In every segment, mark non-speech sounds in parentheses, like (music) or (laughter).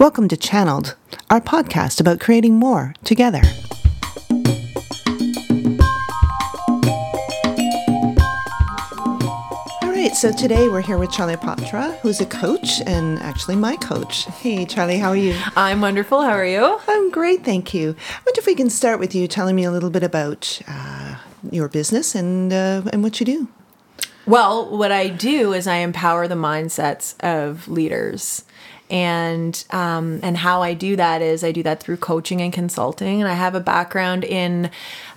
Welcome to Channeled, our podcast about creating more together. All right, so today we're here with Charlie Patra, who's a coach and actually my coach. Hey, Charlie, how are you? I'm wonderful. How are you? I'm great, thank you. I wonder if we can start with you telling me a little bit about uh, your business and uh, and what you do. Well, what I do is I empower the mindsets of leaders. And um, and how I do that is I do that through coaching and consulting, and I have a background in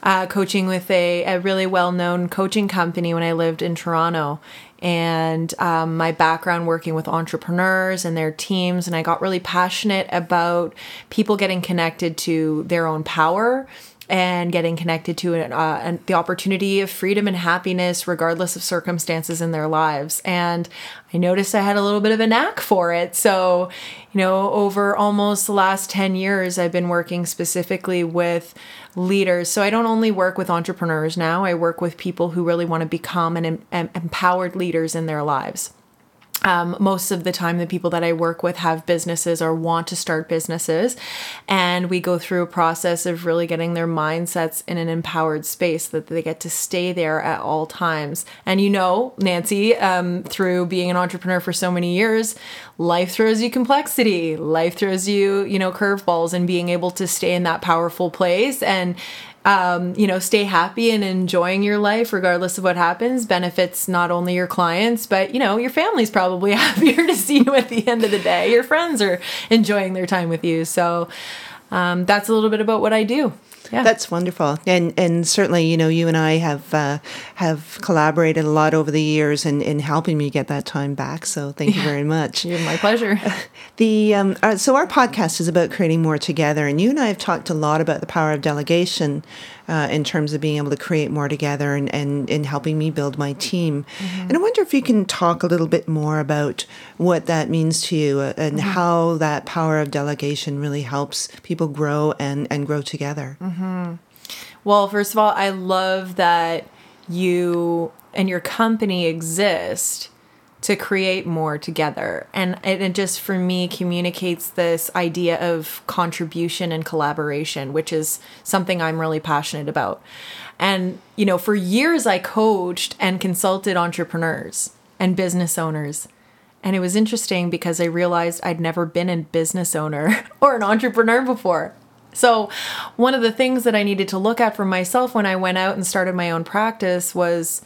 uh, coaching with a, a really well known coaching company when I lived in Toronto, and um, my background working with entrepreneurs and their teams, and I got really passionate about people getting connected to their own power and getting connected to it, uh, and the opportunity of freedom and happiness regardless of circumstances in their lives. And i noticed i had a little bit of a knack for it. So you know over almost the last 10 years i've been working specifically with leaders. So i don't only work with entrepreneurs now i work with people who really want to become an, an empowered leaders in their lives um, most of the time, the people that I work with have businesses or want to start businesses. And we go through a process of really getting their mindsets in an empowered space that they get to stay there at all times. And you know, Nancy, um, through being an entrepreneur for so many years, life throws you complexity, life throws you, you know, curveballs, and being able to stay in that powerful place and um, you know, stay happy and enjoying your life regardless of what happens benefits not only your clients, but, you know, your family's probably (laughs) happier to see you at the end of the day. Your friends are enjoying their time with you. So um, that's a little bit about what I do yeah. That's wonderful, and and certainly you know you and I have uh, have collaborated a lot over the years in, in helping me get that time back. So thank you very much. You're my pleasure. (laughs) The um, uh, so our podcast is about creating more together, and you and I have talked a lot about the power of delegation uh, in terms of being able to create more together and, and in helping me build my team. Mm-hmm. And I wonder if you can talk a little bit more about what that means to you uh, and mm-hmm. how that power of delegation really helps people grow and, and grow together. Mm-hmm. Well, first of all, I love that you and your company exist to create more together. And it, just for me communicates this idea of contribution and collaboration, which is something I'm really passionate about. And, you know, for years I coached and consulted entrepreneurs and business owners. And it was interesting because I realized I'd never been a business owner (laughs) or an entrepreneur before. So, one of the things that I needed to look at for myself when I went out and started my own practice was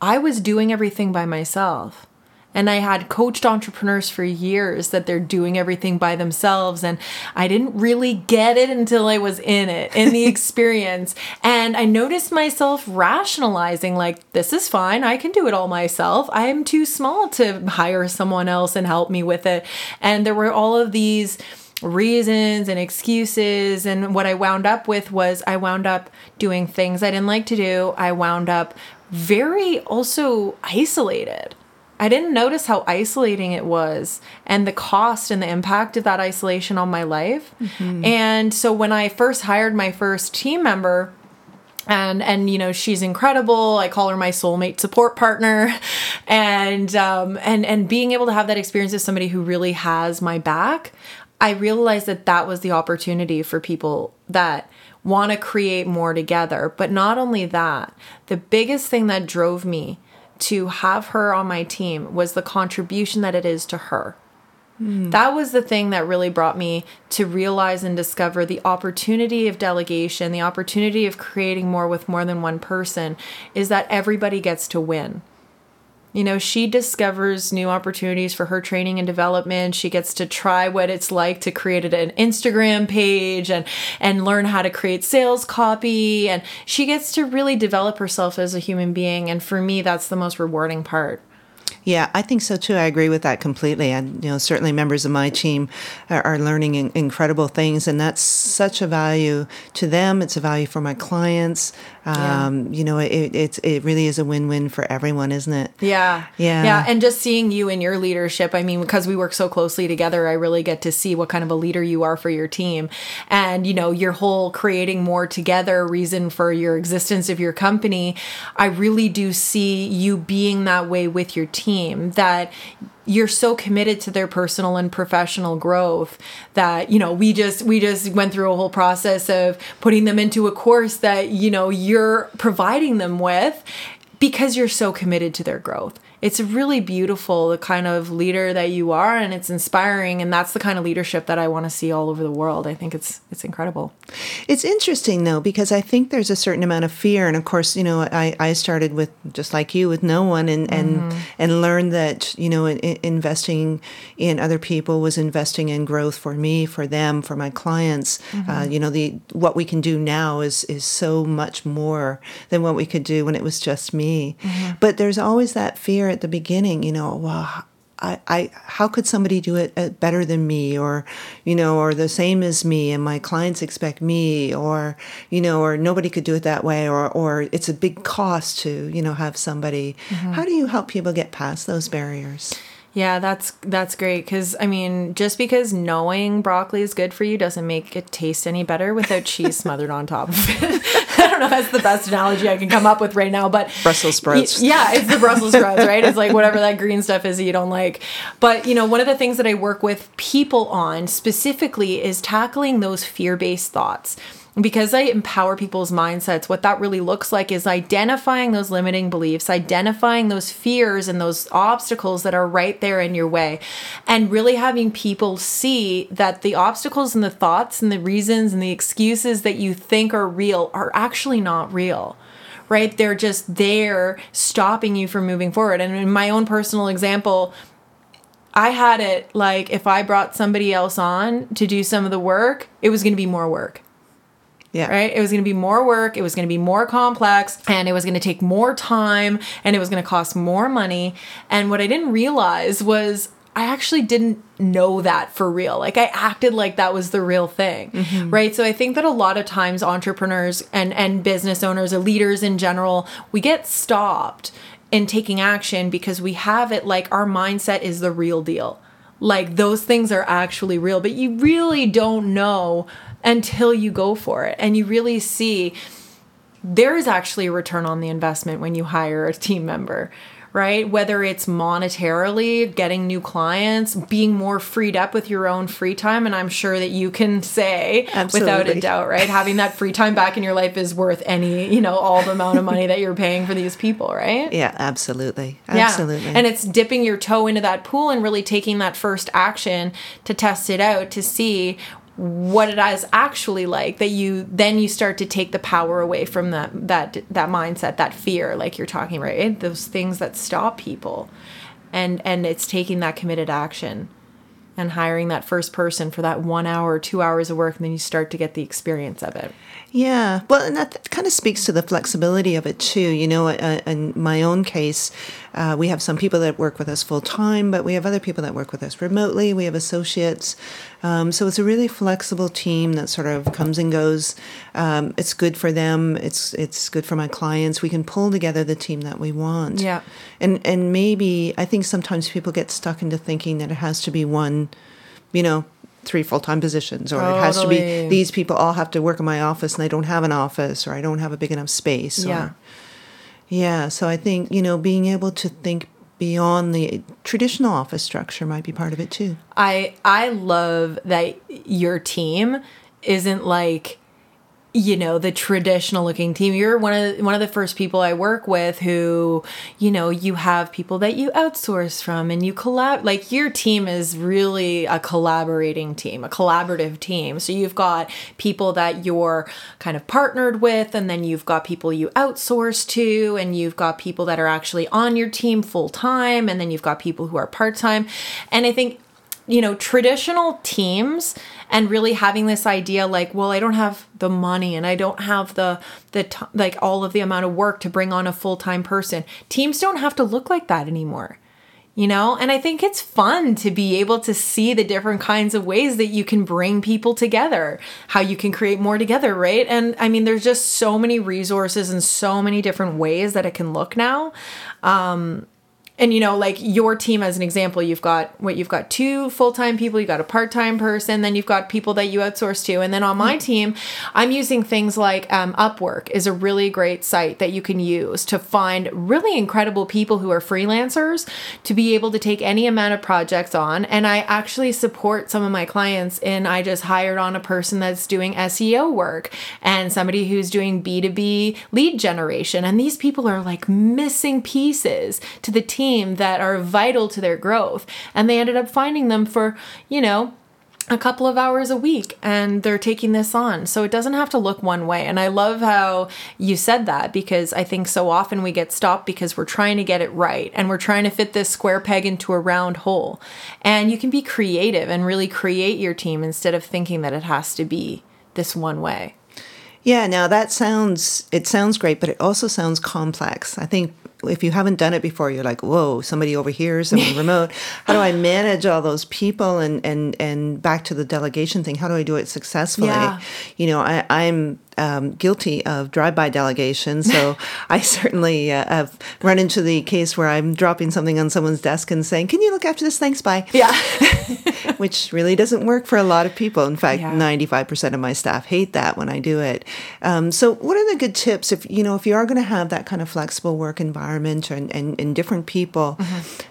I was doing everything by myself. And I had coached entrepreneurs for years that they're doing everything by themselves. And I didn't really get it until I was in it, in the (laughs) experience. And I noticed myself rationalizing, like, this is fine. I can do it all myself. I am too small to hire someone else and help me with it. And there were all of these reasons and excuses. And what I wound up with was I wound up doing things I didn't like to do. I wound up very also isolated. I didn't notice how isolating it was and the cost and the impact of that isolation on my life. Mm-hmm. And so when I first hired my first team member, and and you know she's incredible i call her my soulmate support partner (laughs) and um and and being able to have that experience with somebody who really has my back i realized that that was the opportunity for people that want to create more together but not only that the biggest thing that drove me to have her on my team was the contribution that it is to her. Mm. That was the thing that really brought me to realize and discover the opportunity of delegation, the opportunity of creating more with more than one person is that everybody gets to win. You know, she discovers new opportunities for her training and development. She gets to try what it's like to create an Instagram page and and learn how to create sales copy and she gets to really develop herself as a human being and for me that's the most rewarding part. Yeah, I think so too. I agree with that completely. And you know, certainly members of my team are, are learning in, incredible things, and that's such a value to them. It's a value for my clients. Um, yeah. You know, it, it it really is a win win for everyone, isn't it? Yeah, yeah, yeah. And just seeing you in your leadership. I mean, because we work so closely together, I really get to see what kind of a leader you are for your team, and you know, your whole creating more together reason for your existence of your company. I really do see you being that way with your team that you're so committed to their personal and professional growth that you know we just we just went through a whole process of putting them into a course that you know you're providing them with because you're so committed to their growth it's really beautiful the kind of leader that you are and it's inspiring and that's the kind of leadership that I want to see all over the world. I think it's it's incredible. It's interesting though because I think there's a certain amount of fear and of course, you know, I, I started with just like you with no one and and mm-hmm. and learned that, you know, in, in investing in other people was investing in growth for me, for them, for my clients. Mm-hmm. Uh, you know, the what we can do now is is so much more than what we could do when it was just me. Mm-hmm. But there's always that fear at the beginning, you know, well, I, I, how could somebody do it uh, better than me? Or you know or the same as me and my clients expect me? Or you know or nobody could do it that way? Or or it's a big cost to you know have somebody. Mm-hmm. how do you help people get past those barriers yeah, that's that's great because I mean, just because knowing broccoli is good for you doesn't make it taste any better without cheese (laughs) smothered on top of it. (laughs) I don't know. if That's the best analogy I can come up with right now. But Brussels sprouts. Y- yeah, it's the Brussels sprouts, right? It's like whatever that green stuff is that you don't like. But you know, one of the things that I work with people on specifically is tackling those fear-based thoughts because I empower people's mindsets, what that really looks like is identifying those limiting beliefs, identifying those fears and those obstacles that are right there in your way, and really having people see that the obstacles and the thoughts and the reasons and the excuses that you think are real are actually not real right? They're just there stopping you from moving forward. And in my own personal example, I had it like if I brought somebody else on to do some of the work, it was going to be more work. Yeah. Right? It was going to be more work, it was going to be more complex, and it was going to take more time, and it was going to cost more money. And what I didn't realize was I actually didn't know that for real. Like I acted like that was the real thing. Mm-hmm. Right? So I think that a lot of times entrepreneurs and and business owners or leaders in general, we get stopped in taking action because we have it like our mindset is the real deal. Like those things are actually real, but you really don't know until you go for it and you really see there is actually a return on the investment when you hire a team member right? Whether it's monetarily, getting new clients, being more freed up with your own free time. And I'm sure that you can say Absolutely. without a doubt, right? Having that free time back in your life is worth any, you know, all the amount of money that you're paying for these people, right? (laughs) Yeah, absolutely. Absolutely. Yeah. And it's dipping your toe into that pool and really taking that first action to test it out to see what it is actually like that you then you start to take the power away from that that that mindset that fear like you're talking right? Those things that stop people. And and it's taking that committed action and hiring that first person for that one hour two hours of work and then you start to get the experience of it. Yeah, well, and that kind of speaks to the flexibility of it too. You know, uh, in my own case, uh, we have some people that work with us full time, but we have other people that work with us remotely. We have associates, um, so it's a really flexible team that sort of comes and goes. Um, it's good for them. It's it's good for my clients. We can pull together the team that we want. Yeah, and and maybe I think sometimes people get stuck into thinking that it has to be one, you know three full time positions, or totally. it has to be these people all have to work in my office and I don't have an office, or I don't have a big enough space. Yeah. Or, yeah. So I think, you know, being able to think beyond the traditional office structure might be part of it too. I I love that your team isn't like you know the traditional looking team. You're one of one of the first people i work with who you know you have people that you outsource from and you collab like your team is really a collaborating team a collaborative team. So you've got people that you're kind of partnered with and then you've got people you outsource to and you've got people that are actually on your team full time and then you've got people who are part time and i think you know traditional teams and really having this idea like well i don't have the money and i don't have the the t- like all of the amount of work to bring on a full-time person. Teams don't have to look like that anymore you know? And i think it's fun to be able to see the different kinds of ways that you can bring people together how you can create more together right? And i mean there's just so many resources and so many different ways that it can look now. Um and you know like your team as an example you've got what you've got two full-time people you got a part-time person then you've got people that you outsource to. And then on my team i'm using things like um, upwork is a really great site that you can use to find really incredible people who are freelancers to be able to take any amount of projects on. And i actually support some of my clients and i just hired on a person that's doing seo work and somebody who's doing b2b lead generation. And these people are like missing pieces to the team team that are vital to their growth. And they ended up finding them for, you know, a couple of hours a week and they're taking this on. So it doesn't have to look one way. And I love how you said that because I think so often we get stopped because we're trying to get it right and we're trying to fit this square peg into a round hole. And you can be creative and really create your team instead of thinking that it has to be this one way. Yeah, now that sounds it sounds great, but it also sounds complex. I think if you haven't done it before, you're like, whoa, somebody over here, someone (laughs) remote. How do I manage all those people? And and and back to the delegation thing, how do I do it successfully? Yeah. You know, I, I'm um, guilty of drive-by delegation, so (laughs) I certainly uh, have run into the case where I'm dropping something on someone's desk and saying, "Can you look after this? Thanks, bye." Yeah. (laughs) Which really doesn't work for a lot of people. In fact, Yeah. 95% of my staff hate that when I do it. Um, so, what are the good tips if you know if you are going to have that kind of flexible work environment and, and, and different people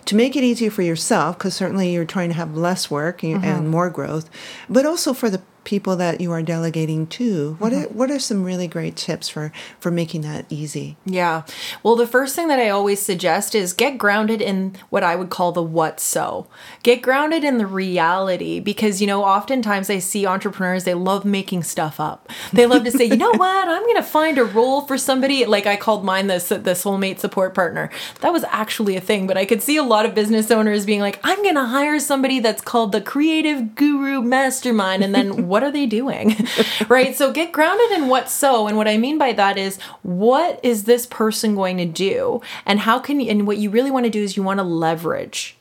to make it easier for yourself? Because certainly you're trying to have less work and, and more growth, but also for the people that you are delegating to. What mm-hmm. are what are some really great tips for for making that easy? Yeah. Well, the first thing that I always suggest is get grounded in what I would call the what so. Get grounded in the reality because, you know, oftentimes I see entrepreneurs, they love making stuff up. They love to say, you know (laughs) what, I'm going to find a role for somebody. Like I called mine this, the soulmate support partner. That was actually a thing, but I could see a lot of business owners being like, I'm going to hire somebody that's called the creative guru mastermind. And then (laughs) what are they doing? (laughs) right? So get grounded in what's so. And what I mean by that is what is this person going to do? And how can you, and what you really want to do is you want to leverage.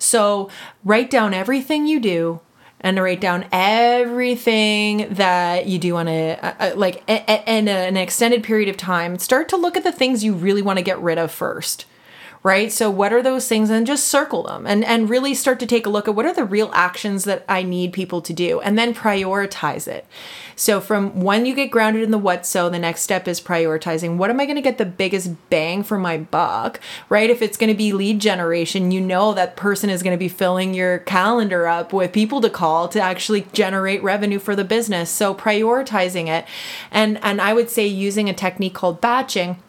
So write down everything you do and write down everything that you do on a, a, a- like in an extended period of time. Start to look at the things you really want to get rid of first right? So what are those things? And just circle them and and really start to take a look at what are the real actions that i need people to do and then prioritize it. So from when you get grounded in the what so the next step is prioritizing what am i going to get the biggest bang for my buck right? If it's going to be lead generation you know that person is going to be filling your calendar up with people to call to actually generate revenue for the business. So prioritizing it. And and i would say using a technique called batching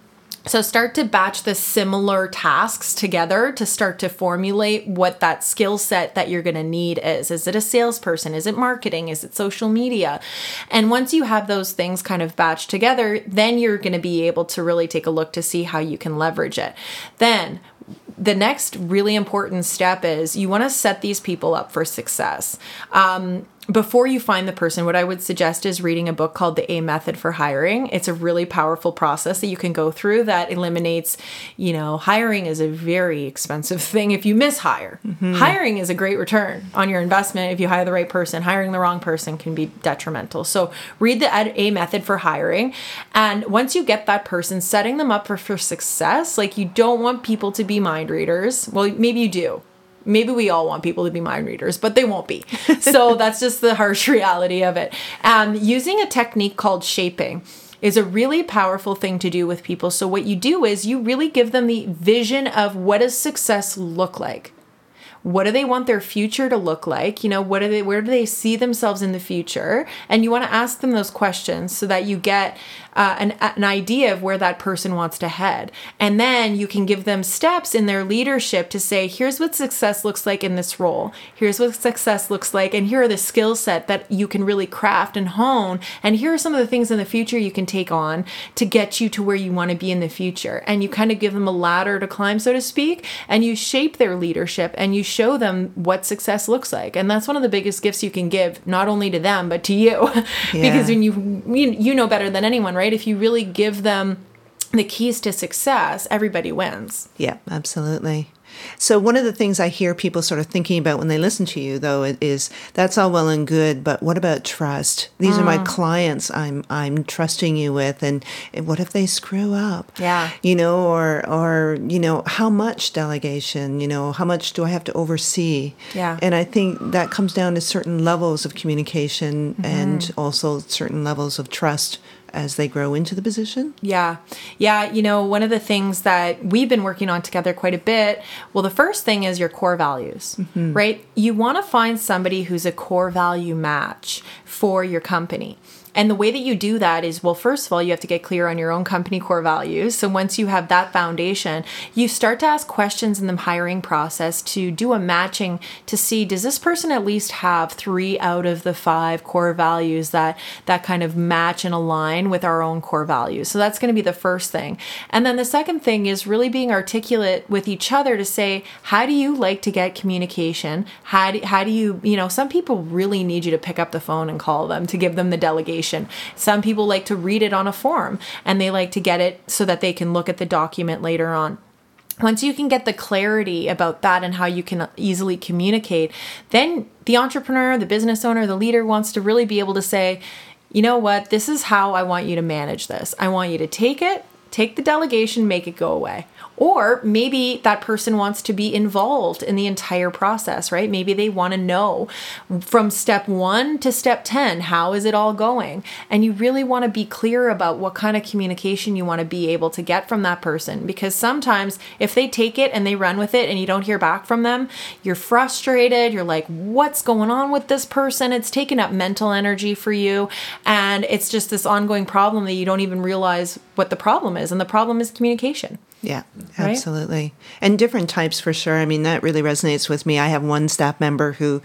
so start to batch the similar tasks together to start to formulate what that skill set that you're going to need is. Is it a salesperson? Is it marketing? Is it social media? And once you have those things kind of batched together, then you're going to be able to really take a look to see how you can leverage it. Then the next really important step is you want to set these people up for success. Um, before you find the person, what I would suggest is reading a book called The A Method for Hiring. It's a really powerful process that you can go through that eliminates, you know, hiring is a very expensive (laughs) thing if you mishire. Mm-hmm. Hiring is a great return on your investment if you hire the right person. Hiring the wrong person can be detrimental. So read the A Method for Hiring. And once you get that person, setting them up for, for success, like you don't want people to be mind readers. Well, maybe you do maybe we all want people to be mind readers, but they won't be. (laughs) So that's just the harsh reality of it. Um, using a technique called shaping is a really powerful thing to do with people. So what you do is you really give them the vision of what does success look like. What do they want their future to look like? You know, what do they where do they see themselves in the future? And you want to ask them those questions so that you get uh, an, an idea of where that person wants to head. And then you can give them steps in their leadership to say, here's what success looks like in this role. Here's what success looks like. And here are the skill set that you can really craft and hone. And here are some of the things in the future you can take on to get you to where you want to be in the future. And you kind of give them a ladder to climb, so to speak, and you shape their leadership and you show them what success looks like. And that's one of the biggest gifts you can give, not only to them, but to you. (laughs) because when you, you, you know better than anyone, right? If you really give them the keys to success, everybody wins. Yeah, absolutely. So one of the things I hear people sort of thinking about when they listen to you though is that's all well and good, but what about trust? These mm. are my mm. clients I'm I'm trusting you with and what if they screw up? Yeah. You know, or or you know, how much delegation, you know, how much do I have to oversee? Yeah. And I think that comes down to certain levels of communication mm-hmm. and also certain levels of trust as they grow into the position? Yeah. Yeah. You know, one of the things that we've been working on together quite a bit, well, the first thing is your core values, mm-hmm. right? You want to find somebody who's a core value match for your company. And the way that you do that is well, first of all, you have to get clear on your own company core values. So once you have that foundation, you start to ask questions in the hiring process to do a matching to see does this person at least have three out of the five core values that that kind of match and align with our own core values. So that's going to be the first thing. And then the second thing is really being articulate with each other to say, how do you like to get communication? How do, how do you, you know, some people really need you to pick up the phone and call them to give them the delegation information. Some people like to read it on a form and they like to get it so that they can look at the document later on once you can get the clarity about that and how you can easily communicate, then the entrepreneur, the business owner, the leader wants to really be able to say, you know what, this is how I want you to manage this. I want you to take it, take the delegation, make it go away. Or maybe that person wants to be involved in the entire process, right? Maybe they want to know from step one to step 10, how is it all going? And you really want to be clear about what kind of communication you want to be able to get from that person. Because sometimes if they take it and they run with it and you don't hear back from them, you're frustrated. You're like, what's going on with this person? It's taken up mental energy for you. And it's just this ongoing problem that you don't even realize what the problem is. And the problem is communication. Yeah, right? absolutely. And different types for sure. I mean, that really resonates with me. I have one staff member who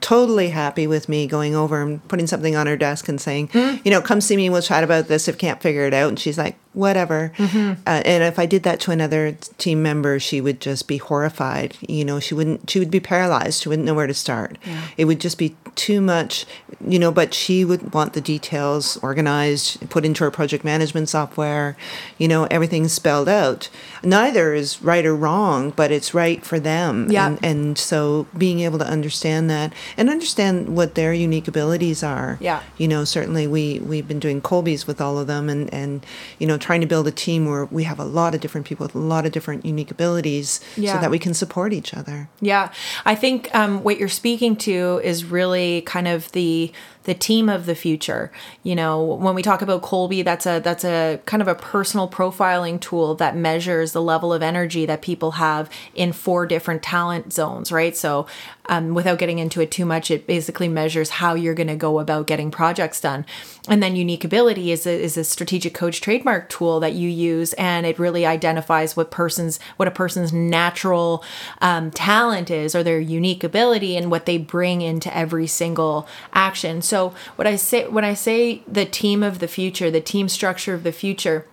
totally happy with me going over and putting something on her desk and saying, mm-hmm. you know, come see me, we'll chat about this if can't figure it out. And she's like, whatever. Mm-hmm. Uh, and if I did that to another team member, she would just be horrified. You know, she wouldn't, she would be paralyzed. She wouldn't know where to start. Yeah. It would just be too much, you know, but she would want the details organized, put into her project management software, you know, everything spelled out. Neither is right or wrong, but it's right for them. Yeah. And, and so being able to understand that and understand what their unique abilities are. Yeah. You know, certainly we, we've been doing Kolbe's with all of them and, and, you know, trying to build a team where we have a lot of different people with a lot of different unique abilities yeah. so that we can support each other. Yeah. I think um, what you're speaking to is really kind of the the team of the future. You know, when we talk about Kolbe, that's a that's a kind of a personal profiling tool that measures the level of energy that people have in four different talent zones, right? So, um, without getting into it too much, it basically measures how you're going to go about getting projects done. And then unique ability is a, is a strategic coach trademark tool that you use, and it really identifies what person's what a person's natural um, talent is or their unique ability and what they bring into every single action. So what I say when I say the team of the future, the team structure of the future,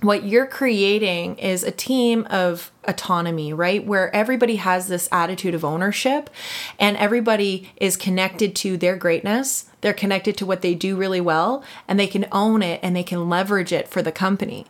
what you're creating is a team of autonomy, right? Where everybody has this attitude of ownership and everybody is connected to their greatness. They're connected to what they do really well and they can own it and they can leverage it for the company.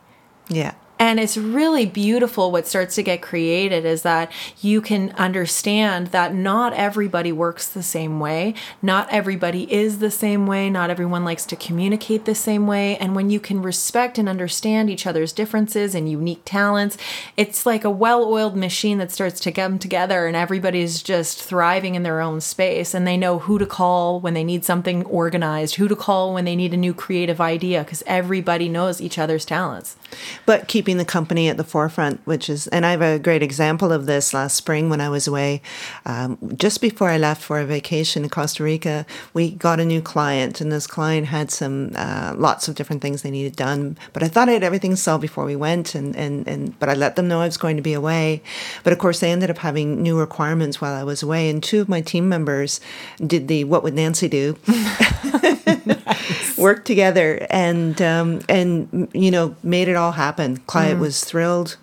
Yeah. And it's really beautiful what starts to get created is that you can understand that not everybody works the same way. Not everybody is the same way. Not everyone likes to communicate the same way. And when you can respect and understand each other's differences and unique talents, it's like a well oiled machine that starts to come together and everybody's just thriving in their own space. And they know who to call when they need something organized, who to call when they need a new creative idea, because everybody knows each other's talents. But keep keeping the company at the forefront, which is, and I have a great example of this last spring when I was away. Um, just before I left for a vacation in Costa Rica, we got a new client, and this client had some uh, lots of different things they needed done. But I thought I had everything solved before we went, and, and, and but I let them know I was going to be away. But of course, they ended up having new requirements while I was away, and two of my team members did the "What would Nancy do?" (laughs) (laughs) nice. worked together and um, and you know made it all happen. Client mm. was thrilled.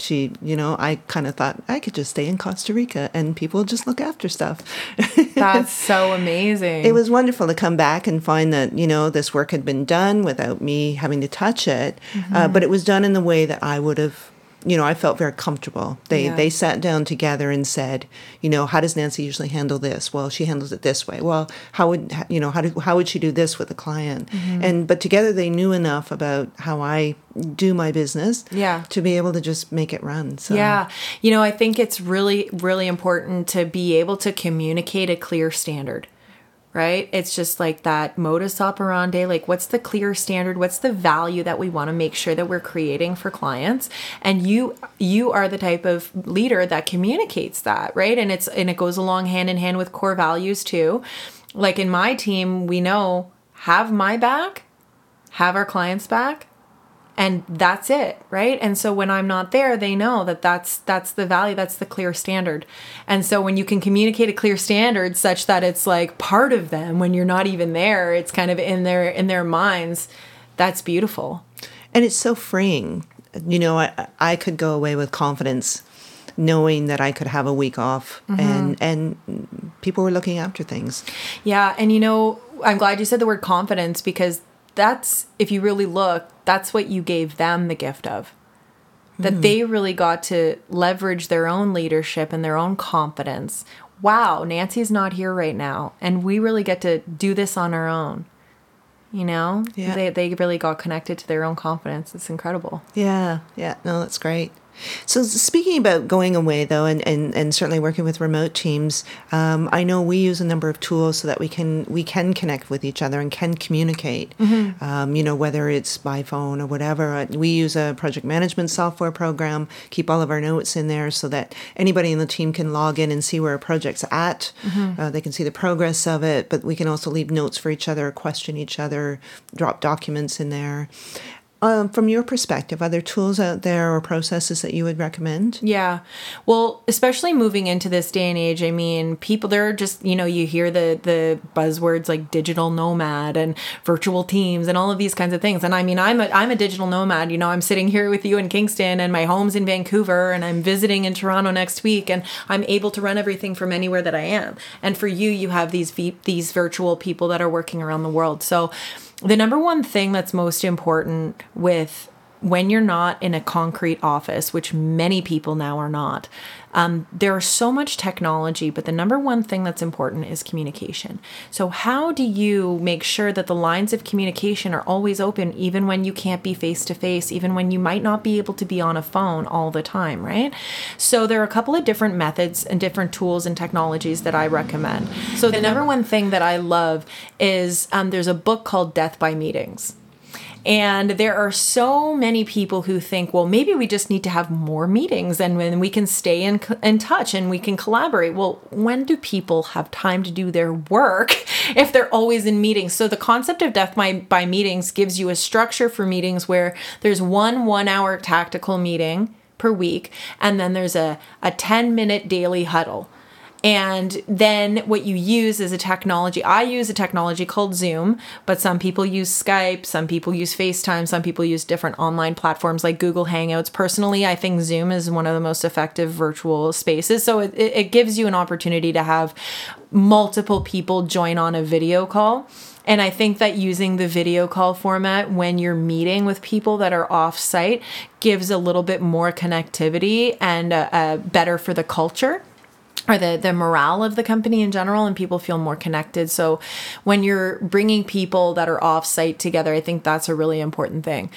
She, you know, I kind of thought I could just stay in Costa Rica and people just look after stuff. (laughs) That's so amazing. It was wonderful to come back and find that, you know, this work had been done without me having to touch it. Uh, mm-hmm. Uh, but it was done in the way that I would have you know, I felt very comfortable. They Yeah. they sat down together and said, you know, how does Nancy usually handle this? Well, she handles it this way. Well, how would you know how do, how would she do this with a client? Mm-hmm. And but together they knew enough about how I do my business, Yeah. to be able to just make it run. So Yeah. You know, I think it's really, really important to be able to communicate a clear standard, right? It's just like that modus operandi. Like, what's the clear standard? What's the value that we want to make sure that we're creating for clients? And you, you are the type of leader that communicates that, right? And it's, and it goes along hand in hand with core values too. Like in my team, we know have my back, have our clients back, and that's it right and so when i'm not there they know that that's that's the value that's the clear standard and so when you can communicate a clear standard such that it's like part of them when you're not even there it's kind of in their in their minds that's beautiful and it's so freeing. You know, I I could go away with confidence, knowing that I could have a week off, Mm-hmm. and and people were looking after things. yeah and you know i'm glad you said the word confidence because that's if you really look that's what you gave them the gift of that hmm. they really got to leverage their own leadership and their own confidence. Wow, Nancy's not here right now, and we really get to do this on our own. You know, Yeah. they they really got connected to their own confidence. It's incredible. Yeah, yeah, no, that's great. So speaking about going away though, and, and, and certainly working with remote teams, um, I know we use a number of tools so that we can we can connect with each other and can communicate. Um, you know, whether it's by phone or whatever. Uh, We use a project management software program, keep all of our notes in there so that anybody in the team can log in and see where a project's at. Uh, they can see the progress of it, but we can also leave notes for each other, question each other, drop documents in there. Um, from your perspective, are there tools out there or processes that you would recommend? Yeah. Well, especially moving into this day and age, I mean, people there are just, you know, you hear the the buzzwords like digital nomad and virtual teams and all of these kinds of things. And I mean, I'm a I'm a digital nomad, you know, I'm sitting here with you in Kingston and my home's in Vancouver and I'm visiting in Toronto next week and I'm able to run everything from anywhere that I am. And for you, you have these v- these virtual people that are working around the world. So, the number one thing that's most important with when you're not in a concrete office, which many people now are not, um, there's so much technology, but the number one thing that's important is communication. So, how do you make sure that the lines of communication are always open, even when you can't be face to face, even when you might not be able to be on a phone all the time, right? So, there are a couple of different methods and different tools and technologies that I recommend. So, the number one thing that I love is um, there's a book called Death by Meetings. And there are so many people who think, well, maybe we just need to have more meetings and when we can stay in, in touch and we can collaborate. Well, when do people have time to do their work (laughs) if they're always in meetings? So the concept of death by, by meetings gives you a structure for meetings where there's one one hour tactical meeting per week, and then there's a, a 10 minute daily huddle. And then what you use is a technology. I use a technology called Zoom, but some people use Skype, some people use FaceTime, some people use different online platforms like Google Hangouts. Personally, I think Zoom is one of the most effective virtual spaces. So it, it gives you an opportunity to have multiple people join on a video call. And I think that using the video call format when you're meeting with people that are off site gives a little bit more connectivity and uh, uh, better for the culture or the the morale of the company in general and people feel more connected. So when you're bringing people that are off site together i think that's a really important thing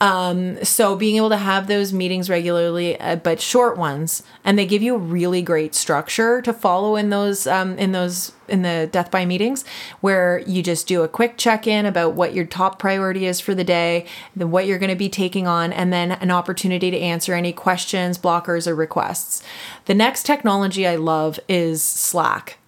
um, so being able to have those meetings regularly, uh, but short ones, and they give you really great structure to follow in those um, in those in the death by meetings, where you just do a quick check in about what your top priority is for the day, what you're going to be taking on, and then an opportunity to answer any questions, blockers, or requests. The next technology I love is Slack.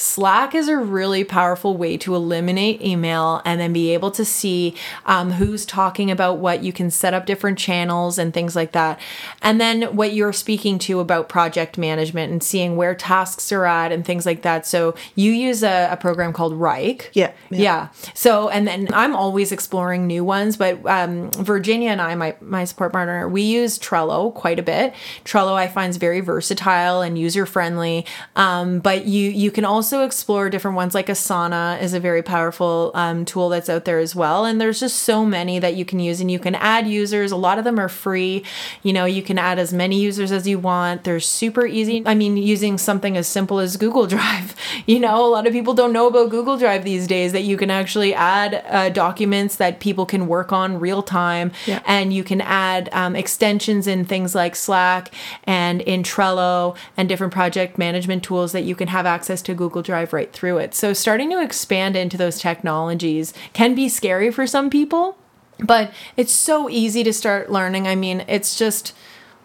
Slack is a really powerful way to eliminate email and then be able to see um, who's talking about what. You can set up different channels and things like that. And then what you're speaking to about project management and seeing where tasks are at and things like that. So you use a, a program called Wrike. Yeah, yeah. yeah. So, and then I'm always exploring new ones, but um, Virginia and I, my, my support partner, we use Trello quite a bit. Trello I find is very versatile and user friendly. Um, but you, you can also also explore different ones like Asana is a very powerful um, tool that's out there as well. And there's just so many that you can use and you can add users. A lot of them are free. You know, you can add as many users as you want. They're super easy. I mean, using something as simple as Google (laughs) Drive, you know, a lot of people don't know about Google Drive these days that you can actually add uh, documents that people can work on real time Yeah. and you can add um, extensions in things like Slack and in Trello and different project management tools that you can have access to Google Drive right through it. So, starting to expand into those technologies can be scary for some people, but it's so easy to start learning. I mean, it's just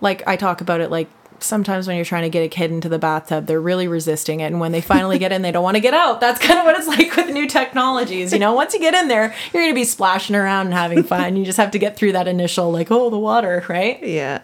like I talk about it like sometimes when you're trying to get a kid into the bathtub, they're really resisting it. And when they finally get in, they don't want to get out. That's kind of what it's (laughs) like with new technologies. You know, once you get in there, you're going to be splashing around and having fun. You just have to get through that initial, like, oh, the water, right? Yeah.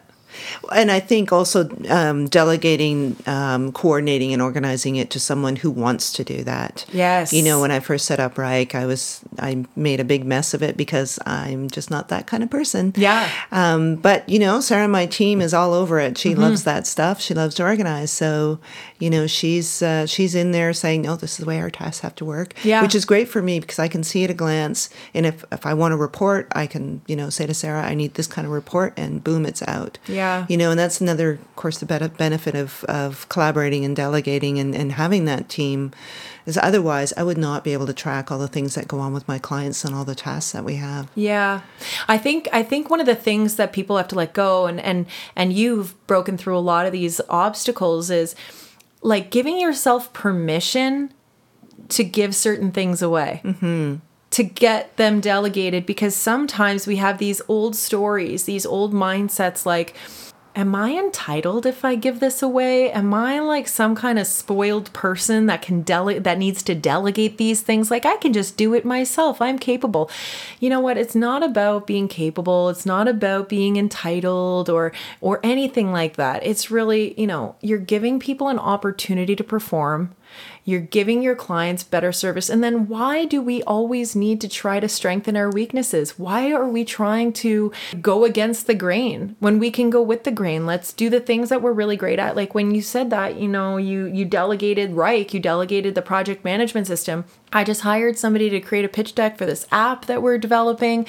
And I think also um, delegating, um, coordinating, and organizing it to someone who wants to do that. Yes. You know, when I first set up Wrike, I was I made a big mess of it because I'm just not that kind of person. Yeah. Um, but you know, Sarah, my team is all over it. She Mm-hmm. loves that stuff. She loves to organize. So, you know, she's uh, she's in there saying, "No, this is the way our tasks have to work." Yeah. Which is great for me because I can see at a glance, and if if I want a report, I can you know say to Sarah, "I need this kind of report," and boom, it's out. Yeah. You know, and that's another, of course, the benefit of of collaborating and delegating and and having that team. Is otherwise I would not be able to track all the things that go on with my clients and all the tasks that we have. Yeah. I think I think one of the things that people have to let go and and and you've broken through a lot of these obstacles is like giving yourself permission to give certain things away. Mm-hmm. To get them delegated because sometimes we have these old stories, these old mindsets like Am I entitled if I give this away? Am I like some kind of spoiled person that can dele- that needs to delegate these things? Like I can just do it myself. I'm capable. You know what? It's not about being capable. It's not about being entitled or or anything like that. It's really, you know, you're giving people an opportunity to perform. You're giving your clients better service. And then why do we always need to try to strengthen our weaknesses? Why are we trying to go against the grain when we can go with the Let's do the things that we're really great at. Like when you said that, you know, you you delegated Wrike, you delegated the project management system. I just hired somebody to create a pitch deck for this app that we're developing.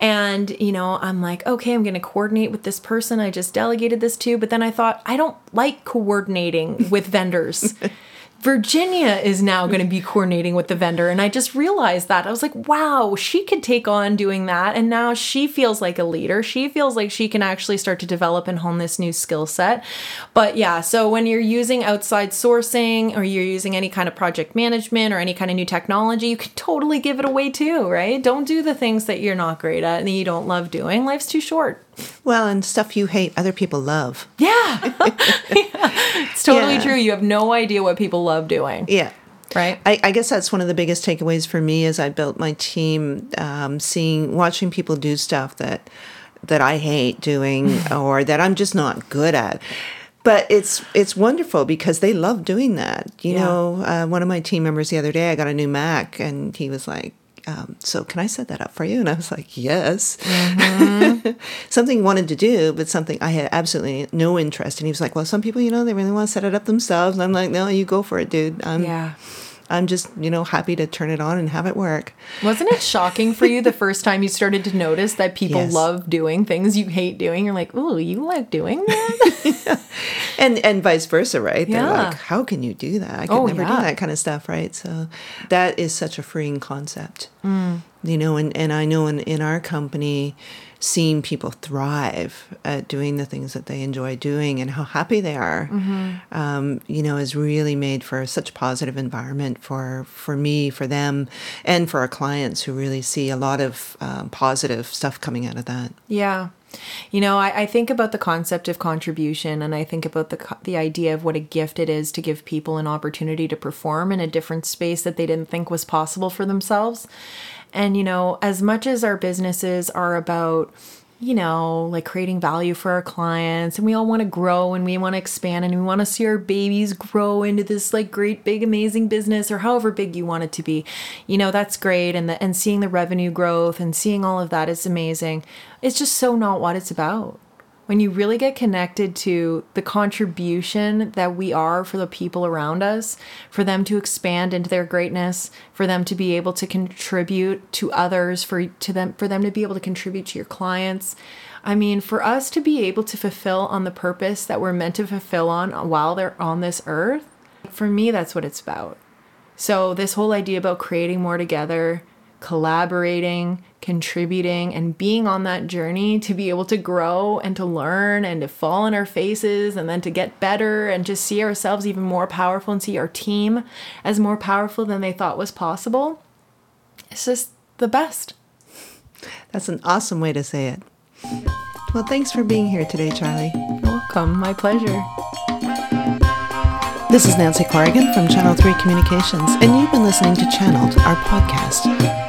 And, you know, I'm like, okay, I'm going to coordinate with this person I just delegated this to. But then I thought, I don't like coordinating with (laughs) vendors. Virginia is now going to be coordinating with the vendor. And I just realized that. I was like, wow, she could take on doing that. And now she feels like a leader. She feels like she can actually start to develop and hone this new skill set. But yeah, so when you're using outside sourcing or you're using any kind of project management or any kind of new technology, you can totally give it away too, right? Don't do the things that you're not great at and you don't love doing. Life's too short. Well, and stuff you hate, other people love. (laughs) Yeah. (laughs) Yeah. It's totally Yeah. true. You have no idea what people love doing. Yeah. Right? I, I guess that's one of the biggest takeaways for me as I built my team, um, seeing, watching people do stuff that that I hate doing (laughs) or that I'm just not good at. But it's it's wonderful because they love doing that. You Yeah. know, uh, one of my team members the other day, I got a new Mac, and he was like, um, "So can I set that up for you?" And I was like, "Yes." (laughs) something he wanted to do, but something I had absolutely no interest. And he was like, "Well, some people, you know, they really want to set it up themselves." And I'm like, "No, you go for it, dude. I'm Yeah. I'm just, you know, happy to turn it on and have it work." Wasn't it shocking for you the first time you started to notice that people Yes. love doing things you hate doing? You're like, oh, you like doing that? (laughs) and and vice versa, right? They're Yeah. like, how can you do that? I could Oh, never yeah. do that kind of stuff, right? So that is such a freeing concept, Mm. you know. And and I know in in our company, seeing people thrive at doing the things that they enjoy doing and how happy they are, Mm-hmm. um, you know, is really made for such a positive environment for for me, for them, and for our clients who really see a lot of um, positive stuff coming out of that. Yeah. You know, I, I think about the concept of contribution and I think about the the idea of what a gift it is to give people an opportunity to perform in a different space that they didn't think was possible for themselves. And you know, as much as our businesses are about you know, like creating value for our clients and we all want to grow and we want to expand and we want to see our babies grow into this like great big amazing business or however big you want it to be. You know, that's great and the, and seeing the revenue growth and seeing all of that is amazing. It's just so not what it's about. When you really get connected to the contribution that we are for the people around us, for them to expand into their greatness, for them to be able to contribute to others, for to them for them to be able to contribute to your clients. I mean, for us to be able to fulfill on the purpose that we're meant to fulfill on while they're on this earth, for me that's what it's about. So this whole idea about creating more together, collaborating, contributing, and being on that journey to be able to grow and to learn and to fall on our faces and then to get better and just see ourselves even more powerful and see our team as more powerful than they thought was possible. It's just the best. That's an awesome way to say it. Well, thanks for being here today, Charlie. You're welcome. My pleasure. This is Nancy Corrigan from Channel 3 Communications, and you've been listening to Channeled, our podcast.